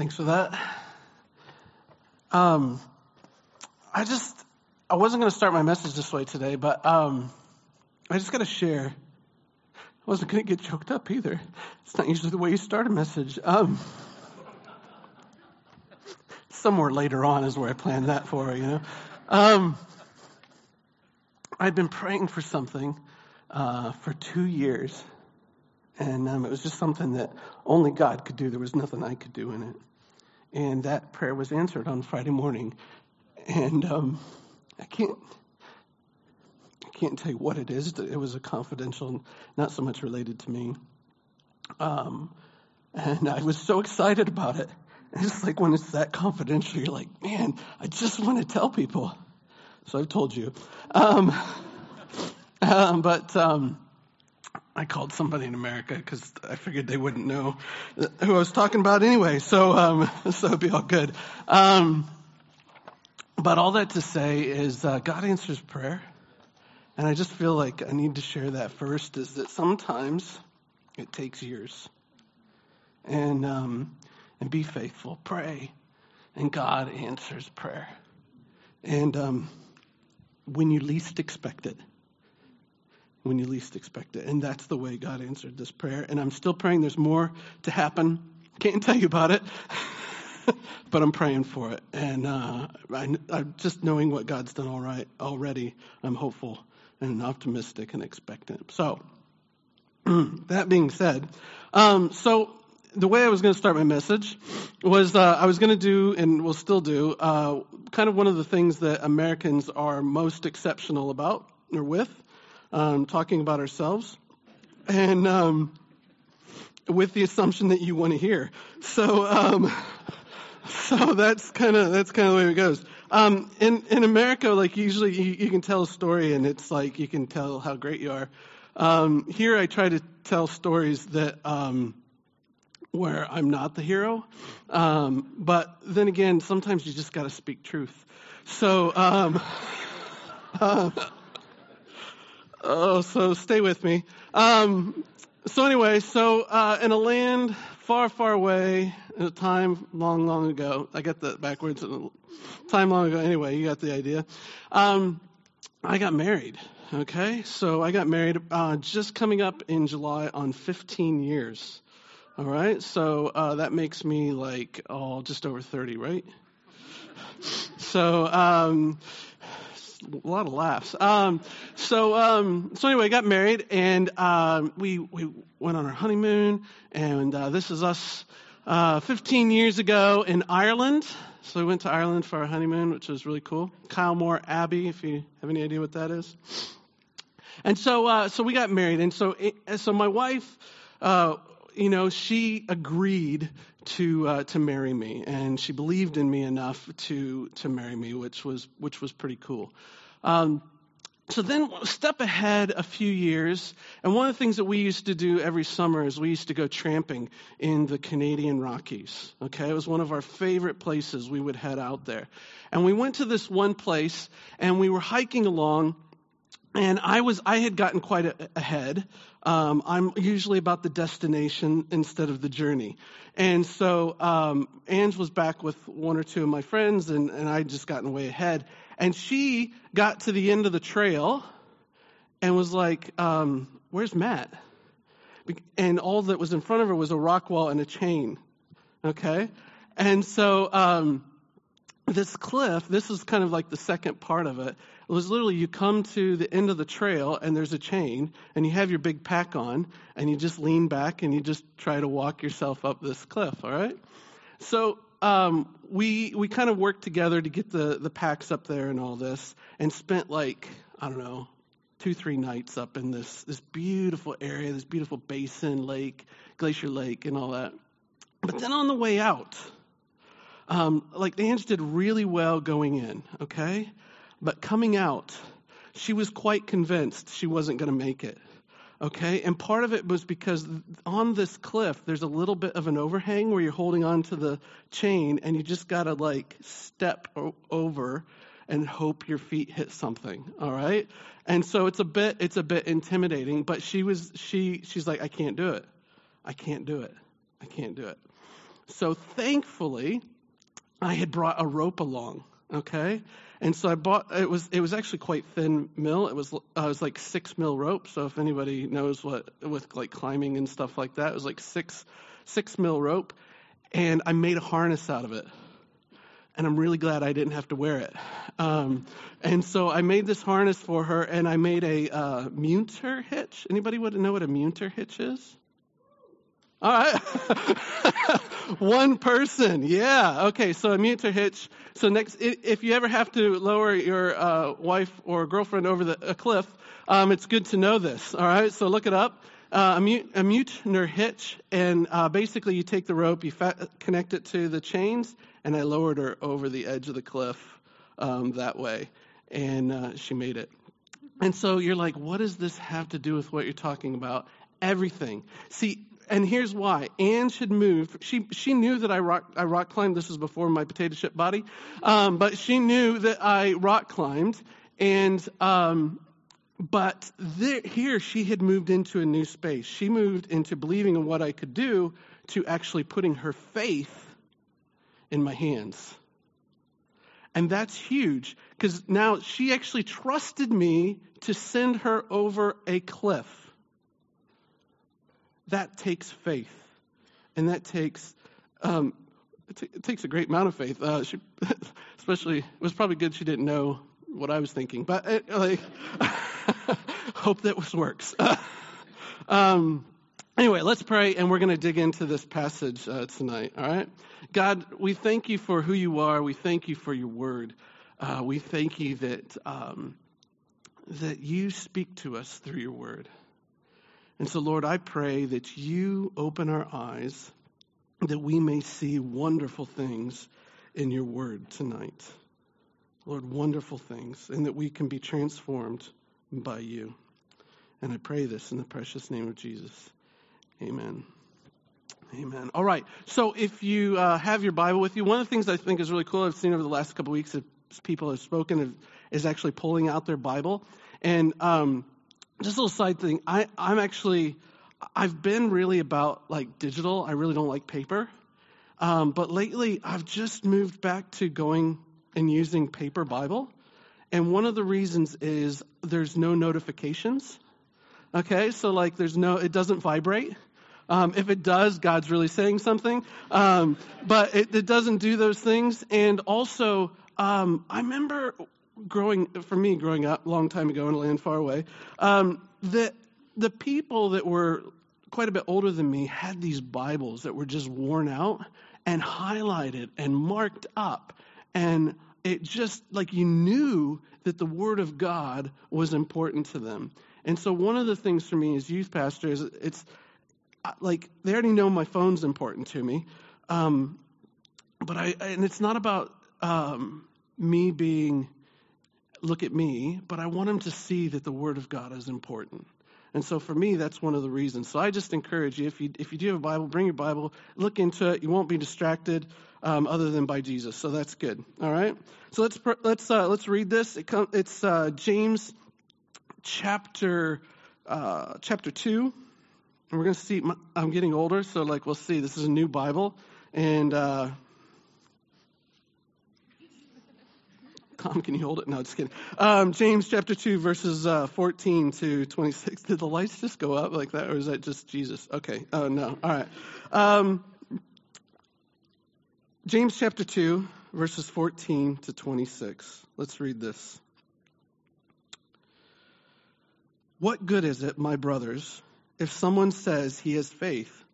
Thanks for that. Um, I just, I wasn't going to start my message this way today, but um, I just got to share. I wasn't going to get choked up either. It's not usually the way you start a message. Um, somewhere later on is where I planned that for, you know. Um, I'd been praying for something uh, for two years, and um, it was just something that only God could do. There was nothing I could do in it. And that prayer was answered on Friday morning. And um, I can't. I can't tell you what it is. It was a confidential, not so much related to me. Um, and I was so excited about it. And it's like when it's that confidential, you're like, man, I just want to tell people. So I've told you. Um, um, but um, I called somebody in America because I figured they wouldn't know who I was talking about anyway. So, um, so it'd be all good. Um, but all that to say is uh, God answers prayer. And I just feel like I need to share that first is that sometimes it takes years. And, um, and be faithful. Pray. And God answers prayer. And um, when you least expect it. When you least expect it. And that's the way God answered this prayer. And I'm still praying there's more to happen. Can't tell you about it. but I'm praying for it. And uh, I, I'm just knowing what God's done all right already, I'm hopeful and optimistic and expectant. So, that being said, um, so the way I was going to start my message was uh, I was going to do, and will still do, uh, kind of one of the things that Americans are most exceptional about or with, um, talking about ourselves, and um, with the assumption that you want to hear. So, um, so that's kind of that's kind of the way it goes. Um, in in America, like usually you, you, can tell a story, and it's like you can tell how great you are. Um, here, I try to tell stories that um, where I'm not the hero. Um, but then again, sometimes you just got to speak truth. So, um, uh, oh, so stay with me. Um, so anyway, so uh, in a land far, far away, in a time long, long ago, I got that backwards. Time long ago. Anyway, you got the idea. Um, I got married. Okay, so I got married uh, just coming up in July on 15 years. All right, so uh, that makes me like oh, just over thirty, right? So um, a lot of laughs. Um, so um, so anyway, got married and um, we we went on our honeymoon, and uh, this is us uh, 15 years ago in Ireland. So we went to Ireland for our honeymoon, which was really cool. Kylemore Abbey, if you have any idea what that is. And so uh, so we got married, and so it, so my wife. Uh, you know, she agreed to uh, to marry me, and she believed in me enough to to marry me, which was which was pretty cool. Um, so then step ahead a few years, and one of the things that we used to do every summer is we used to go tramping in the Canadian Rockies. Okay, it was one of our favorite places. We would head out there, and we went to this one place, and we were hiking along and I was I had gotten quite a, ahead. Um, I'm usually about the destination instead of the journey, and so um, Ange was back with one or two of my friends, and, and I'd just gotten way ahead. And she got to the end of the trail, and was like, um, "Where's Matt?" And all that was in front of her was a rock wall and a chain. Okay, and so um, this cliff, this is kind of like the second part of it. It was literally you come to the end of the trail and there's a chain and you have your big pack on and you just lean back and you just try to walk yourself up this cliff, all right? So um, we we kind of worked together to get the, the packs up there and all this and spent like, I don't know, two, three nights up in this this beautiful area, this beautiful basin, lake, glacier lake and all that. But then on the way out, um, like Ange did really well going in, okay? But coming out, she was quite convinced she wasn't going to make it. Okay? And part of it was because on this cliff, there's a little bit of an overhang where you're holding on to the chain and you just got to like step o- over and hope your feet hit something all right and so it's a bit it's a bit intimidating but she was she she's like i can't do it i can't do it i can't do it So thankfully, I had brought a rope along. Okay, and so I bought it was it was actually quite thin mill. It was uh, it was like six mil rope. So if anybody knows what with like climbing and stuff like that, it was like six six mil rope, and I made a harness out of it. And I'm really glad I didn't have to wear it. Um, and so I made this harness for her, and I made a uh, munter hitch. Anybody would know what a munter hitch is? All right. One person. Yeah. Okay. So a munter hitch. So next, if you ever have to lower your uh, wife or girlfriend over the, a cliff, um, it's good to know this. All right. So look it up. Uh, a, mut- a munter hitch, and uh, basically you take the rope, you fa- connect it to the chains, and I lowered her over the edge of the cliff um, that way, and uh, she made it. And so you're like, what does this have to do with what you're talking about? Everything. See, and here's why. Ange should move. She she knew that I rock I rock climbed. This was before my potato chip body, um, but she knew that I rock climbed, and um, but there, here she had moved into a new space. She moved into believing in what I could do to actually putting her faith in my hands. And that's huge because now she actually trusted me to send her over a cliff that takes faith, and that takes um, it, t- it, takes a great amount of faith. Uh, she, especially, it was probably good she didn't know what I was thinking, but it, like, hope that works. um, anyway, let's pray, and we're going to dig into this passage uh, tonight. All right, God, we thank you for who you are. We thank you for your word. Uh, we thank you that um, that you speak to us through your word. And so, Lord, I pray that you open our eyes that we may see wonderful things in your word tonight. Lord, wonderful things, and that we can be transformed by you. And I pray this in the precious name of Jesus. Amen. Amen. All right. So if you uh, have your Bible with you, one of the things I think is really cool I've seen over the last couple of weeks that people have spoken of, is actually pulling out their Bible. And um, just a little side thing. I, I'm actually, I've been really about like digital. I really don't like paper. Um, but lately, I've just moved back to going and using paper Bible. And one of the reasons is there's no notifications. Okay, so like there's no, it doesn't vibrate. Um, if it does, God's really saying something. Um, but it, it, doesn't do those things. And also, um, I remember growing for me growing up a long time ago in a land far away um, the the people that were quite a bit older than me had these bibles that were just worn out and highlighted and marked up. And it just like you knew that the word of god was important to them. And so one of the things for me as youth pastor is it's like they already know my phone's important to me. Um, but i and it's not about um, me being look at me, but I want them to see that the Word of God is important. And so for me, that's one of the reasons. So I just encourage you, if you if you do have a Bible, bring your Bible, look into it. You won't be distracted, um, other than by Jesus. So that's good. All right. So let's let's uh, let's read this. It it's uh, James chapter uh, chapter two, and we're going to see. I'm getting older, so like we'll see. This is a new Bible, and Tom, can you hold it? No, just kidding. Um, James chapter 2, verses uh, 14 to 26. Did the lights just go up like that, or is that just Jesus? Okay. Oh, no. All right. Um, James chapter 2, verses 14 to 26. Let's read this. What good is it, my brothers, if someone says he has faith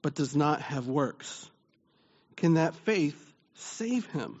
but does not have works? Can that faith save him?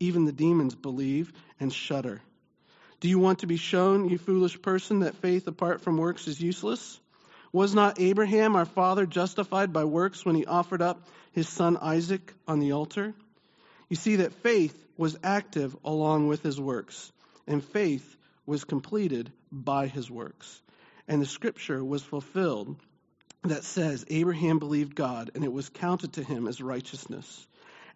Even the demons believe and shudder. Do you want to be shown, you foolish person, that faith apart from works is useless? Was not Abraham, our father, justified by works when he offered up his son Isaac on the altar? You see that faith was active along with his works, and faith was completed by his works. And the scripture was fulfilled that says, Abraham believed God, and it was counted to him as righteousness,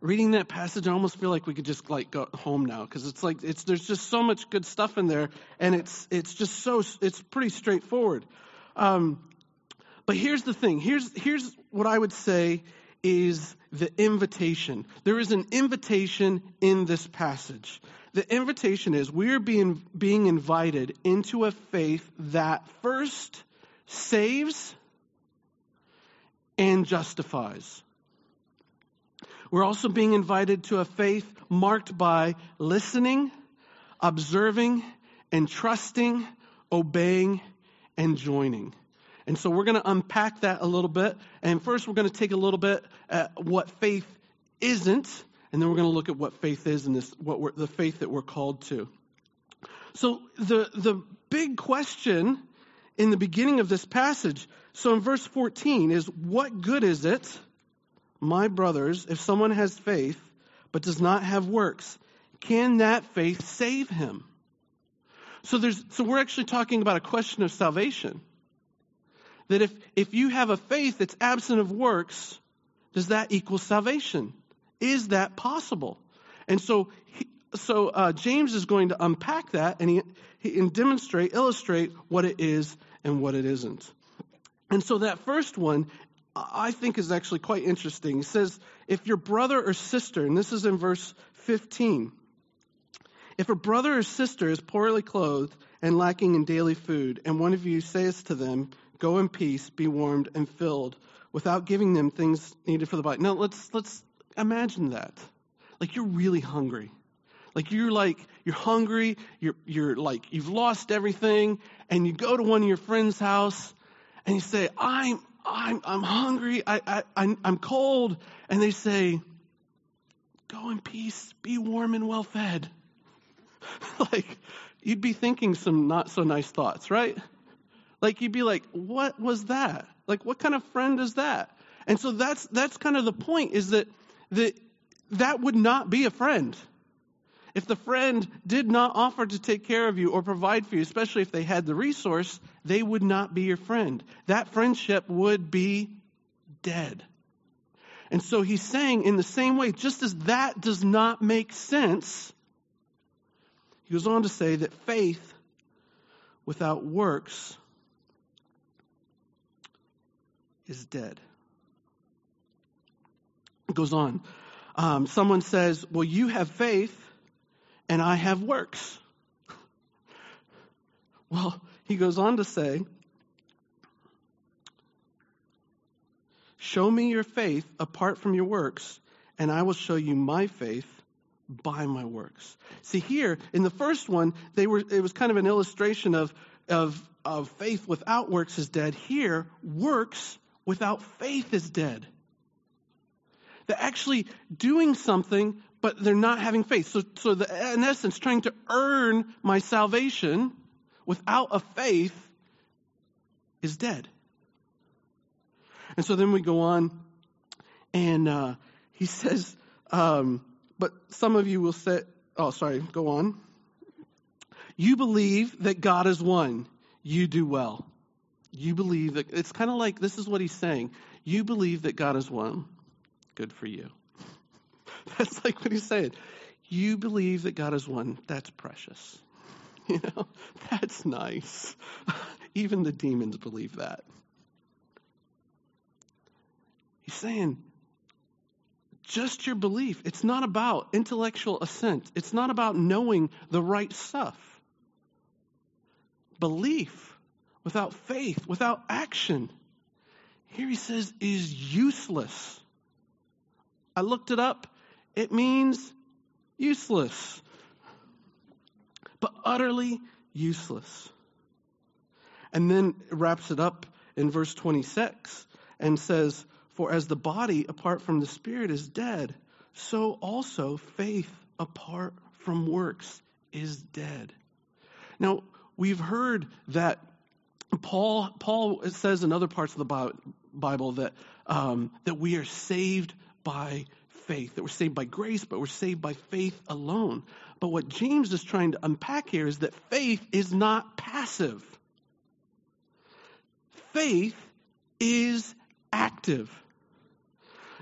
Reading that passage, I almost feel like we could just like go home now because it's like it's there's just so much good stuff in there, and it's it's just so it's pretty straightforward. Um, but here's the thing. Here's here's what I would say is the invitation. There is an invitation in this passage. The invitation is we're being being invited into a faith that first saves and justifies. We're also being invited to a faith marked by listening, observing, and trusting, obeying, and joining. And so we're going to unpack that a little bit. And first, we're going to take a little bit at what faith isn't, and then we're going to look at what faith is and this, what the faith that we're called to. So the the big question in the beginning of this passage, so in verse 14, is what good is it my brothers, if someone has faith but does not have works, can that faith save him? So there's so we're actually talking about a question of salvation. That if if you have a faith that's absent of works, does that equal salvation? Is that possible? And so so uh, James is going to unpack that and he, he and demonstrate, illustrate what it is and what it isn't. And so that first one I think is actually quite interesting. He says, if your brother or sister, and this is in verse 15, if a brother or sister is poorly clothed and lacking in daily food, and one of you says to them, Go in peace, be warmed and filled, without giving them things needed for the body. Now let's let's imagine that. Like you're really hungry. Like you're like you're hungry, you're you're like you've lost everything, and you go to one of your friends' house and you say, I'm I'm, I'm hungry, I, I, I'm, I'm cold. And they say, Go in peace, be warm and well fed. like, you'd be thinking some not so nice thoughts, right? Like, you'd be like, What was that? Like, what kind of friend is that? And so that's, that's kind of the point is that, that that would not be a friend. If the friend did not offer to take care of you or provide for you, especially if they had the resource, they would not be your friend. That friendship would be dead. And so he's saying, in the same way, just as that does not make sense, he goes on to say that faith without works is dead. It goes on. Um, someone says, Well, you have faith and I have works. Well, he goes on to say, Show me your faith apart from your works, and I will show you my faith by my works. See here, in the first one, they were it was kind of an illustration of of, of faith without works is dead. Here, works without faith is dead. That actually doing something but they're not having faith. So, so the, in essence, trying to earn my salvation without a faith is dead. And so then we go on, and uh, he says, um, but some of you will say, oh, sorry, go on. You believe that God is one. You do well. You believe that, it's kind of like this is what he's saying. You believe that God is one. Good for you. That's like what he's saying. You believe that God is one. That's precious. You know, that's nice. Even the demons believe that. He's saying, just your belief. It's not about intellectual assent. It's not about knowing the right stuff. Belief without faith, without action, here he says is useless. I looked it up. It means useless, but utterly useless. And then wraps it up in verse 26 and says, For as the body apart from the spirit is dead, so also faith apart from works is dead. Now, we've heard that Paul, Paul says in other parts of the Bible that, um, that we are saved by faith, that we're saved by grace, but we're saved by faith alone. But what James is trying to unpack here is that faith is not passive. Faith is active.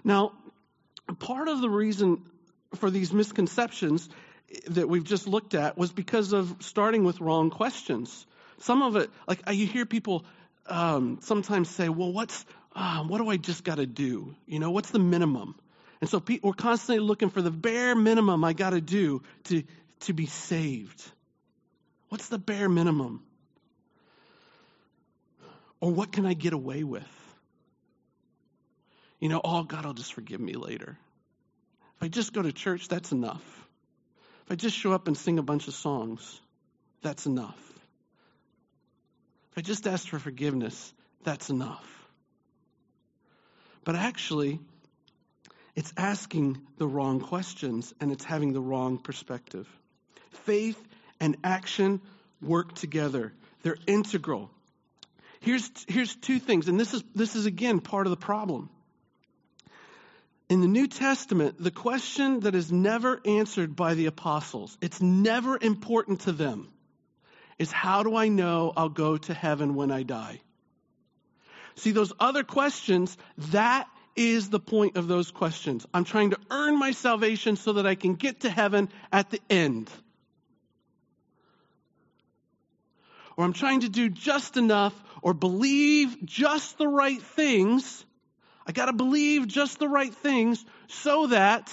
Now, part of the reason for these misconceptions that we've just looked at was because of starting with wrong questions. Some of it, like you hear people um, sometimes say, "Well, what's uh, what do I just got to do? You know, what's the minimum?" And so we're constantly looking for the bare minimum I got to do to to be saved. What's the bare minimum? Or what can I get away with? You know, oh, God will just forgive me later. If I just go to church, that's enough. If I just show up and sing a bunch of songs, that's enough. If I just ask for forgiveness, that's enough. But actually, it's asking the wrong questions and it's having the wrong perspective. Faith and action work together, they're integral. Here's, here's two things, and this is, this is again part of the problem. In the New Testament, the question that is never answered by the apostles, it's never important to them, is how do I know I'll go to heaven when I die? See, those other questions, that is the point of those questions. I'm trying to earn my salvation so that I can get to heaven at the end. Or I'm trying to do just enough or believe just the right things. I got to believe just the right things so that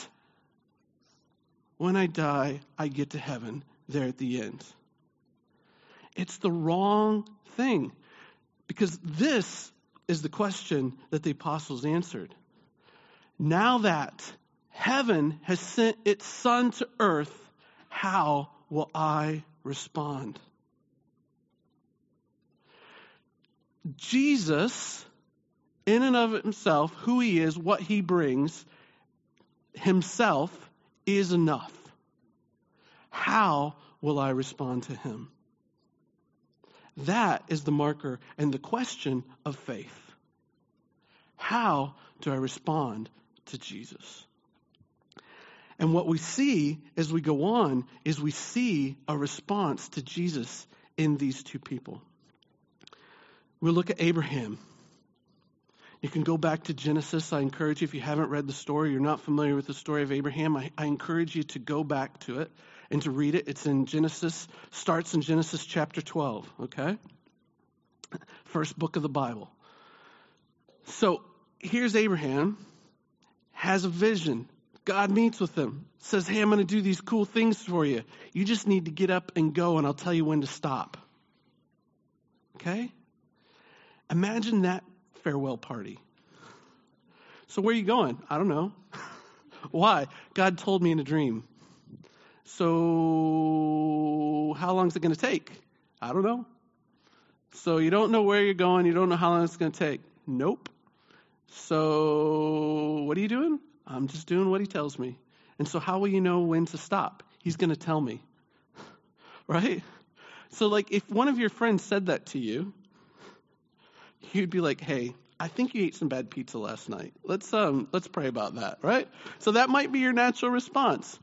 when I die, I get to heaven there at the end. It's the wrong thing because this is the question that the apostles answered. Now that heaven has sent its son to earth, how will I respond? Jesus, in and of himself, who he is, what he brings, himself is enough. How will I respond to him? That is the marker and the question of faith. How do I respond to Jesus? And what we see as we go on is we see a response to Jesus in these two people. We'll look at Abraham. You can go back to Genesis. I encourage you, if you haven't read the story, you're not familiar with the story of Abraham, I, I encourage you to go back to it and to read it. It's in Genesis, starts in Genesis chapter 12, okay? First book of the Bible. So here's Abraham, has a vision. God meets with him, says, Hey, I'm going to do these cool things for you. You just need to get up and go, and I'll tell you when to stop. Okay? Imagine that farewell party. So, where are you going? I don't know. Why? God told me in a dream. So, how long is it going to take? I don't know. So, you don't know where you're going. You don't know how long it's going to take. Nope. So, what are you doing? I'm just doing what he tells me. And so, how will you know when to stop? He's going to tell me. right? So, like, if one of your friends said that to you, you'd be like, hey, I think you ate some bad pizza last night. Let's um let's pray about that, right? So that might be your natural response.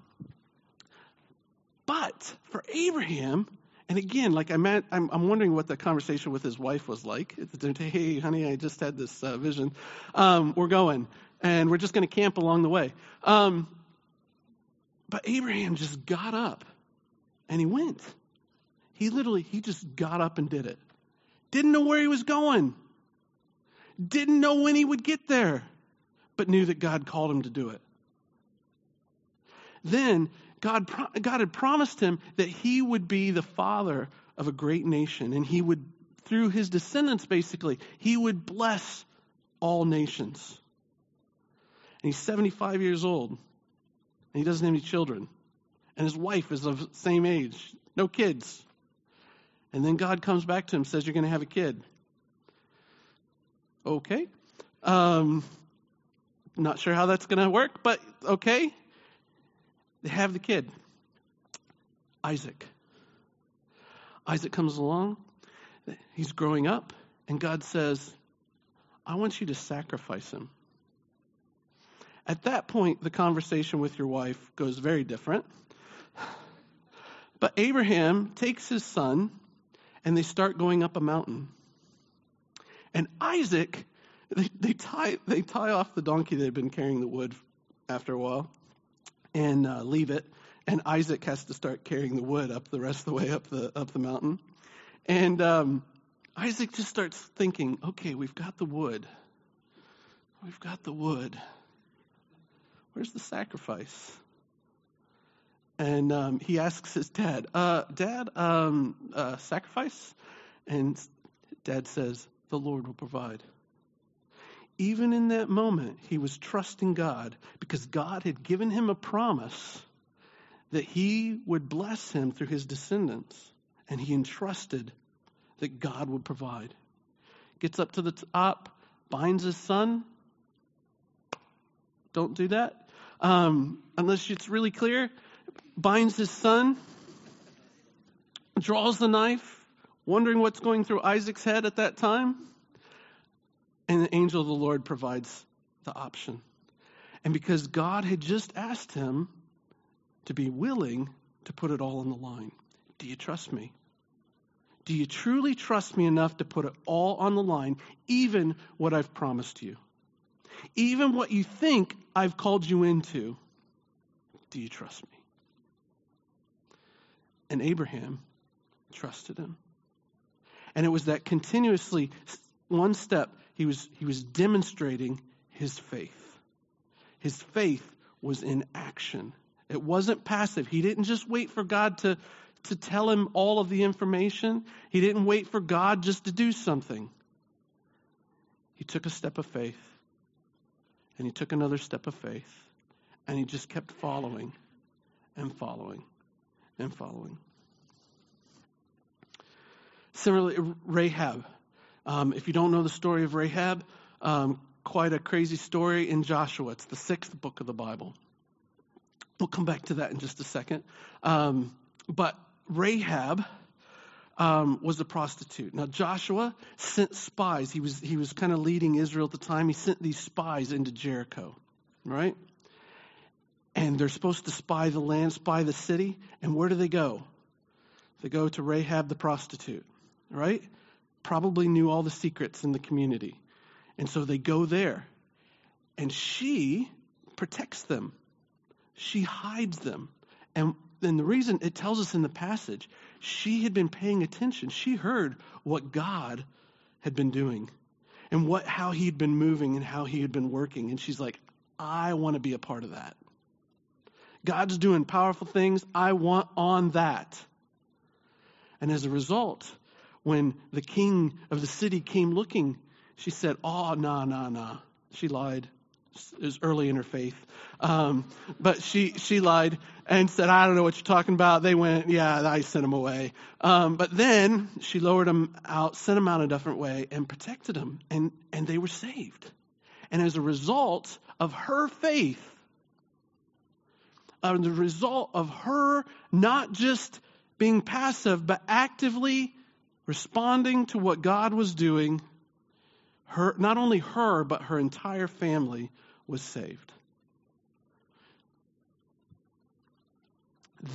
But for Abraham, and again, like I'm, at, I'm, I'm wondering what the conversation with his wife was like. Hey, honey, I just had this uh, vision. Um, we're going, and we're just going to camp along the way. Um, but Abraham just got up, and he went. He literally, he just got up and did it. Didn't know where he was going. Didn't know when he would get there, but knew that God called him to do it. Then God, God had promised him that he would be the father of a great nation, and he would, through his descendants basically, he would bless all nations. And he's 75 years old, and he doesn't have any children. And his wife is of the same age, no kids. And then God comes back to him says, You're going to have a kid. Okay. Um, not sure how that's going to work, but okay. They have the kid, Isaac. Isaac comes along, he's growing up, and God says, I want you to sacrifice him. At that point, the conversation with your wife goes very different. But Abraham takes his son and they start going up a mountain. And Isaac, they, they, tie, they tie off the donkey that had been carrying the wood after a while and uh, leave it. And Isaac has to start carrying the wood up the rest of the way up the, up the mountain. And um, Isaac just starts thinking, okay, we've got the wood. We've got the wood. Where's the sacrifice? And um, he asks his dad, uh, Dad, um, uh, sacrifice? And dad says, The Lord will provide. Even in that moment, he was trusting God because God had given him a promise that he would bless him through his descendants. And he entrusted that God would provide. Gets up to the top, binds his son. Don't do that. Um, unless it's really clear, binds his son, draws the knife, wondering what's going through Isaac's head at that time. And the angel of the Lord provides the option. And because God had just asked him to be willing to put it all on the line, do you trust me? Do you truly trust me enough to put it all on the line, even what I've promised you? Even what you think I've called you into? Do you trust me? And Abraham trusted him. And it was that continuously, one step, he was, he was demonstrating his faith. His faith was in action. It wasn't passive. He didn't just wait for God to, to tell him all of the information. He didn't wait for God just to do something. He took a step of faith, and he took another step of faith, and he just kept following and following and following. Similarly, Rahab. Um, if you don't know the story of Rahab, um, quite a crazy story in Joshua. It's the sixth book of the Bible. We'll come back to that in just a second. Um, but Rahab um, was a prostitute. Now Joshua sent spies. He was he was kind of leading Israel at the time. He sent these spies into Jericho, right? and they're supposed to spy the land, spy the city. And where do they go? They go to Rahab the prostitute, right? Probably knew all the secrets in the community. And so they go there. And she protects them, she hides them. And then the reason it tells us in the passage, she had been paying attention. She heard what God had been doing and what how he'd been moving and how he had been working. And she's like, I want to be a part of that. God's doing powerful things. I want on that. And as a result, when the king of the city came looking, she said, Oh, no, no, no. She lied. It was early in her faith. Um, but she, she lied and said, I don't know what you're talking about. They went, Yeah, I sent them away. Um, but then she lowered them out, sent them out a different way, and protected them. And, and they were saved. And as a result of her faith, are the result of her not just being passive, but actively responding to what God was doing. Her, not only her, but her entire family was saved.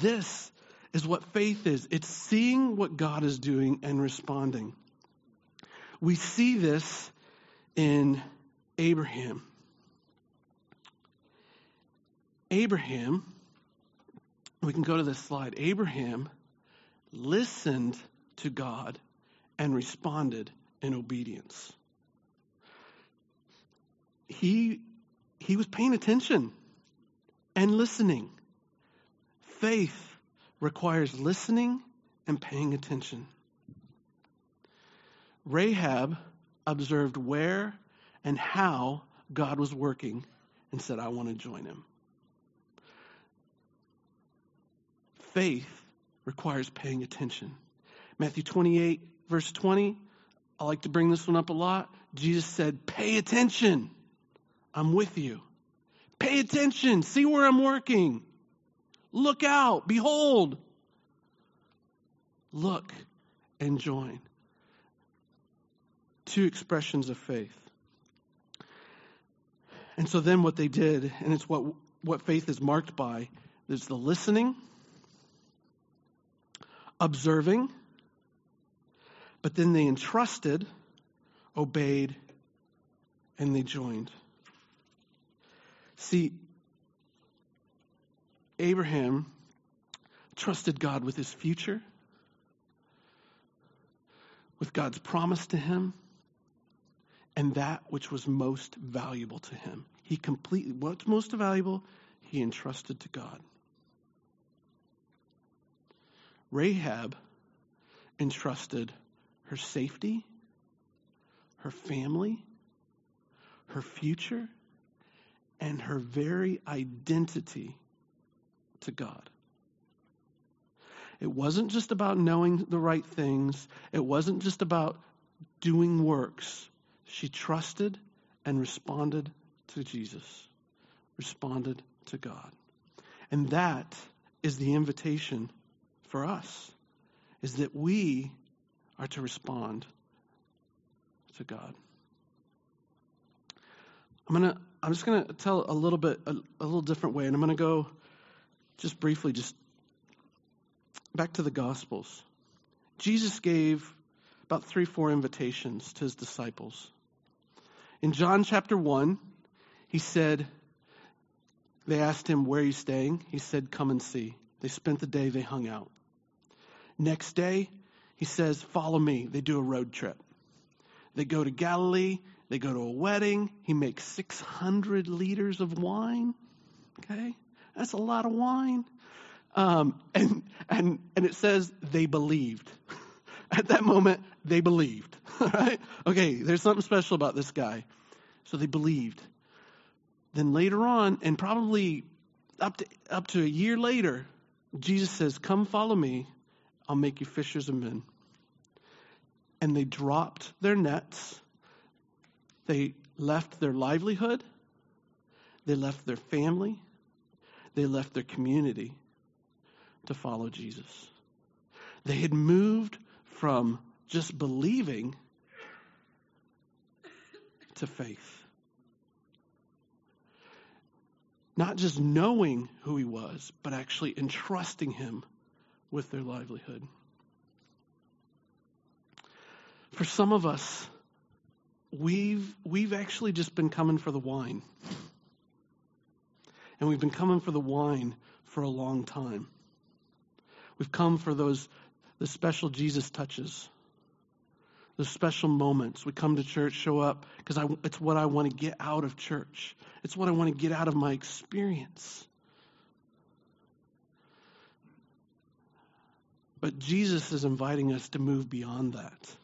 This is what faith is it's seeing what God is doing and responding. We see this in Abraham. Abraham we can go to this slide. Abraham listened to God and responded in obedience. He, he was paying attention and listening. Faith requires listening and paying attention. Rahab observed where and how God was working and said, I want to join him. Faith requires paying attention. Matthew 28, verse 20, I like to bring this one up a lot. Jesus said, Pay attention. I'm with you. Pay attention. See where I'm working. Look out. Behold. Look and join. Two expressions of faith. And so then what they did, and it's what, what faith is marked by, there's the listening, observing, but then they entrusted, obeyed, and they joined. See, Abraham trusted God with his future, with God's promise to him, and that which was most valuable to him. He completely, what's most valuable, he entrusted to God. Rahab entrusted her safety, her family, her future, and her very identity to God. It wasn't just about knowing the right things, it wasn't just about doing works. She trusted and responded to Jesus, responded to God. And that is the invitation for us, is that we are to respond to God. I'm gonna. I'm just gonna tell a little bit, a, a little different way, and I'm gonna go just briefly, just back to the Gospels. Jesus gave about three, four invitations to his disciples. In John chapter 1, he said, they asked him, Where are you staying? He said, Come and see. They spent the day, they hung out. Next day, he says, Follow me. They do a road trip. They go to Galilee. They go to a wedding. He makes 600 liters of wine. Okay? That's a lot of wine. Um, and, and, and it says they believed. At that moment, they believed. Right? Okay, there's something special about this guy. So they believed. Then later on, and probably up to, up to a year later, Jesus says, Come follow me. I'll make you fishers of men. And they dropped their nets. They left their livelihood. They left their family. They left their community to follow Jesus. They had moved from just believing to faith. Not just knowing who he was, but actually entrusting him with their livelihood. For some of us, we've, we've actually just been coming for the wine. And we've been coming for the wine for a long time. We've come for those the special Jesus touches, the special moments. We come to church, show up, because it's what I want to get out of church. It's what I want to get out of my experience. But Jesus is inviting us to move beyond that.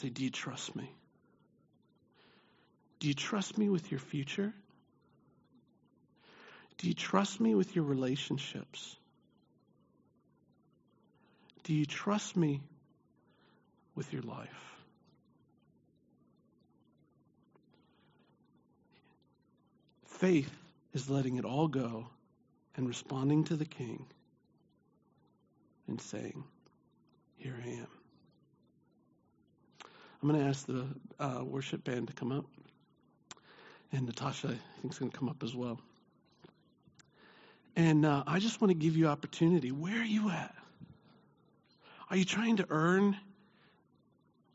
Say, do you trust me? Do you trust me with your future? Do you trust me with your relationships? Do you trust me with your life? Faith is letting it all go and responding to the King and saying, Here I am. I'm going to ask the uh, worship band to come up. And Natasha, I think, is going to come up as well. And uh, I just want to give you opportunity. Where are you at? Are you trying to earn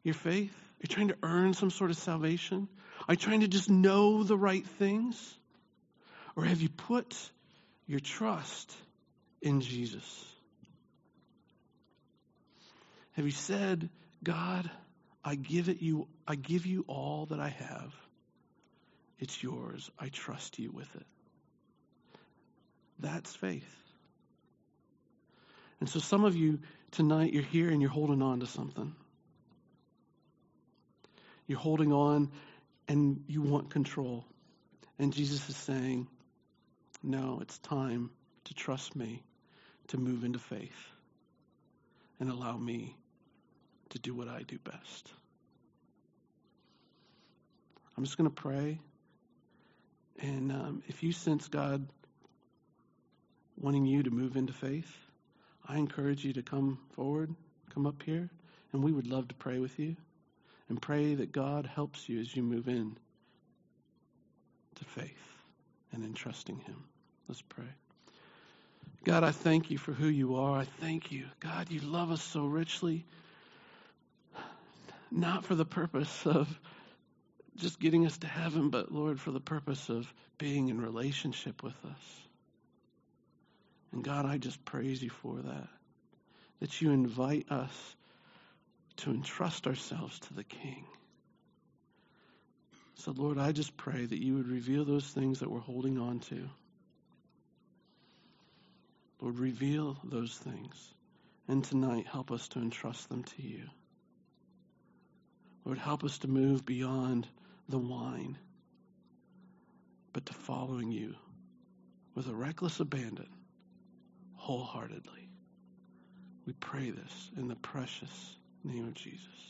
your faith? Are you trying to earn some sort of salvation? Are you trying to just know the right things? Or have you put your trust in Jesus? Have you said, God, I give it you I give you all that I have. It's yours. I trust you with it. That's faith. And so some of you tonight, you're here and you're holding on to something. You're holding on and you want control. And Jesus is saying, No, it's time to trust me, to move into faith, and allow me to do what I do best. I'm just going to pray. And um, if you sense God wanting you to move into faith, I encourage you to come forward, come up here, and we would love to pray with you and pray that God helps you as you move in to faith and in trusting Him. Let's pray. God, I thank you for who you are. I thank you. God, you love us so richly, not for the purpose of just getting us to heaven, but Lord, for the purpose of being in relationship with us. And God, I just praise you for that. That you invite us to entrust ourselves to the King. So, Lord, I just pray that you would reveal those things that we're holding on to. Lord, reveal those things. And tonight, help us to entrust them to you. Lord, help us to move beyond the wine, but to following you with a reckless abandon, wholeheartedly. We pray this in the precious name of Jesus.